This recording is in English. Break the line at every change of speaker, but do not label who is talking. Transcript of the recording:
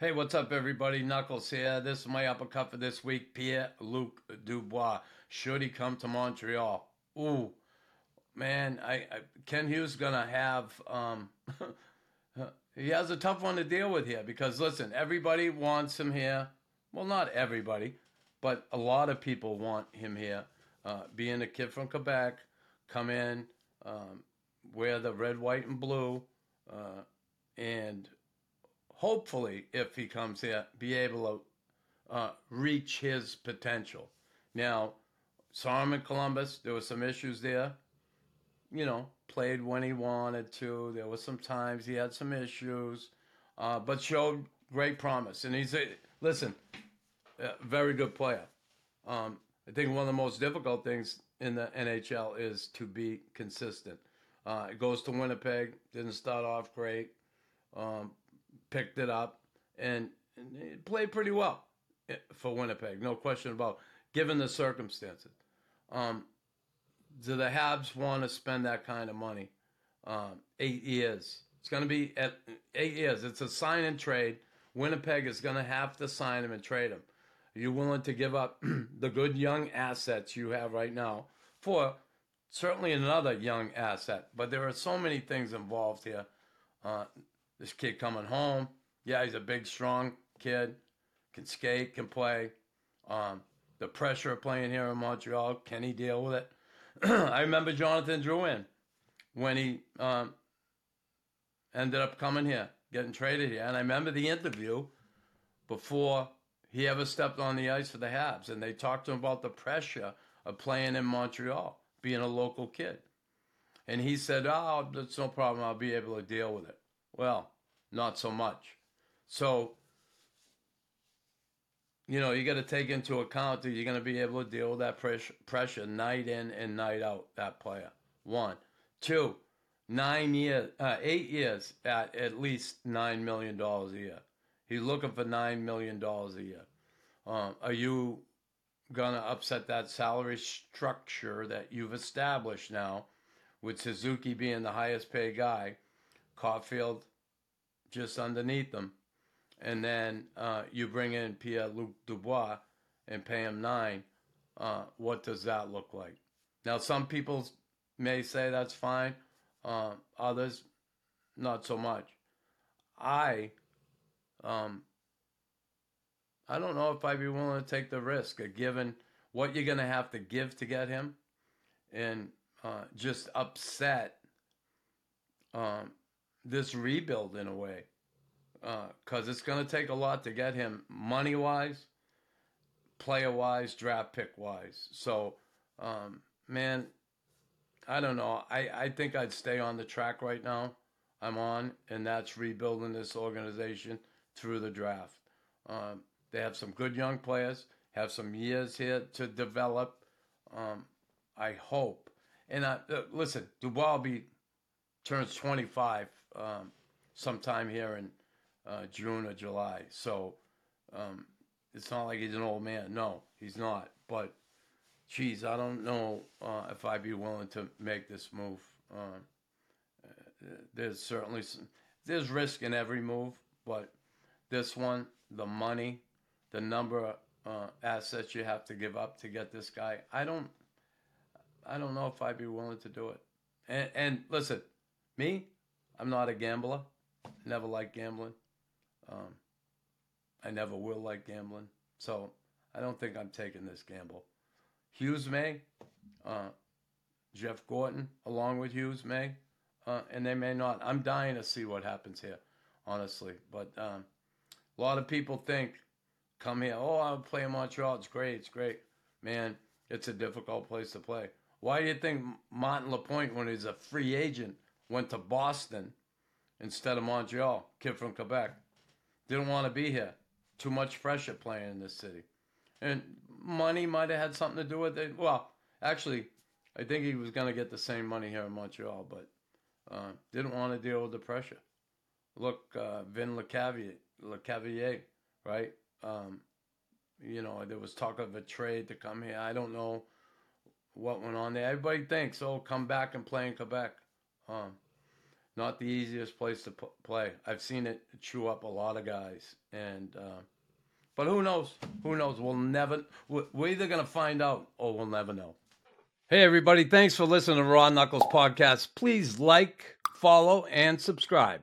Hey, what's up, everybody? Knuckles here. This is my uppercut for this week. Pierre Luc Dubois. Should he come to Montreal? Ooh, man, I, I Kent Hughes gonna have. Um, he has a tough one to deal with here because listen, everybody wants him here. Well, not everybody, but a lot of people want him here. Uh, being a kid from Quebec, come in, um, wear the red, white, and blue, uh, and hopefully, if he comes here, be able to uh, reach his potential. Now, saw him in Columbus. There were some issues there. You know, played when he wanted to. There were some times he had some issues, uh, but showed great promise. And he's a listen, a very good player. Um, I think one of the most difficult things in the NHL is to be consistent. Uh, it goes to Winnipeg. Didn't start off great. Um, picked it up and, and played pretty well eh, for Winnipeg. No question about given the circumstances. Um, do the Habs want to spend that kind of money? Um, eight years. It's going to be at eight years. It's a sign and trade. Winnipeg is going to have to sign him and trade him. Are you willing to give up the good young assets you have right now for certainly another young asset? But there are so many things involved here. Uh, this kid coming home, yeah, he's a big, strong kid, can skate, can play. Um, the pressure of playing here in Montreal, can he deal with it? I remember Jonathan Drouin when he um, ended up coming here, getting traded here. And I remember the interview before he ever stepped on the ice for the Habs. And they talked to him about the pressure of playing in Montreal, being a local kid. And he said, Oh, that's no problem. I'll be able to deal with it. Well, not so much. So, you know, you got to take into account that you're going to be able to deal with that pressure, pressure night in and night out, that player. One. Two, nine years, uh, eight years at at least $9 million a year. He's looking for $9 million a year. Um, are you going to upset that salary structure that you've established now with Suzuki being the highest paid guy, Caufield just underneath them? and then uh, you bring in Pierre Luc Dubois and pay him nine, uh, what does that look like? Now, some people may say that's fine, uh, others not so much. I, um, I don't know if I'd be willing to take the risk of giving what you're going to have to give to get him, and uh, just upset um, this rebuild in a way because uh, it's going to take a lot to get him money wise, player wise, draft pick wise. So, um, man, I don't know. I, I think I'd stay on the track right now I'm on, and that's rebuilding this organization through the draft. Um, they have some good young players, have some years here to develop. Um, I hope. And I, uh, listen, be, turns 25 um, sometime here in uh, June or July. So um, it's not like he's an old man. No, he's not. But, geez, I don't know uh, if I'd be willing to make this move. Uh, there's certainly some, there's risk in every move, but this one, the money, the number of uh, assets you have to give up to get this guy, I don't, I don't know if I'd be willing to do it. And, and listen, me, I'm not a gambler. Never liked gambling. Um, I never will like gambling, so I don't think I'm taking this gamble. Hughes may, uh, Jeff Gorton, along with Hughes may, uh, and they may not. I'm dying to see what happens here, honestly. But um, a lot of people think, come here, oh, I'll play in Montreal. It's great, it's great. Man, it's a difficult place to play. Why do you think Martin Lapointe, when he's a free agent, went to Boston instead of Montreal? Kid from Quebec. Didn't want to be here. Too much pressure playing in this city. And money might have had something to do with it. Well, actually, I think he was going to get the same money here in Montreal, but uh, didn't want to deal with the pressure. Look, uh, Vin Lecavalier, Lecavalier right? Um, you know, there was talk of a trade to come here. I don't know what went on there. Everybody thinks, oh, come back and play in Quebec. Um, not the easiest place to p- play. I've seen it chew up a lot of guys, and uh, but who knows? Who knows? We'll never. We're either gonna find out or we'll never know. Hey everybody! Thanks for listening to Raw Knuckles podcast. Please like, follow, and subscribe.